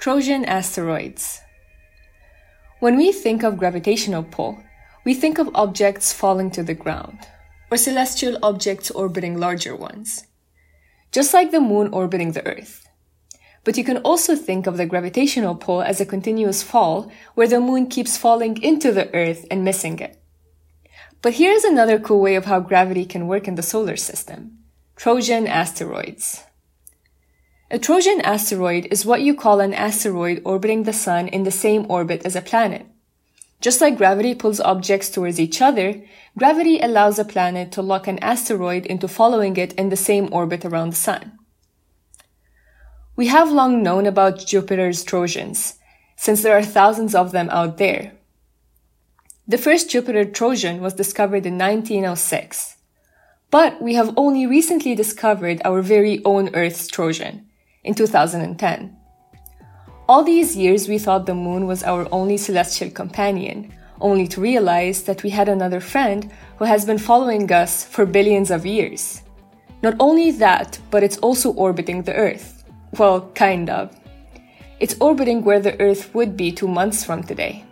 Trojan asteroids. When we think of gravitational pull, we think of objects falling to the ground, or celestial objects orbiting larger ones, just like the moon orbiting the Earth. But you can also think of the gravitational pull as a continuous fall where the moon keeps falling into the Earth and missing it. But here's another cool way of how gravity can work in the solar system. Trojan asteroids. A Trojan asteroid is what you call an asteroid orbiting the sun in the same orbit as a planet. Just like gravity pulls objects towards each other, gravity allows a planet to lock an asteroid into following it in the same orbit around the sun. We have long known about Jupiter's Trojans, since there are thousands of them out there. The first Jupiter Trojan was discovered in 1906. But we have only recently discovered our very own Earth's Trojan, in 2010. All these years we thought the moon was our only celestial companion, only to realize that we had another friend who has been following us for billions of years. Not only that, but it's also orbiting the Earth. Well, kind of. It's orbiting where the Earth would be two months from today.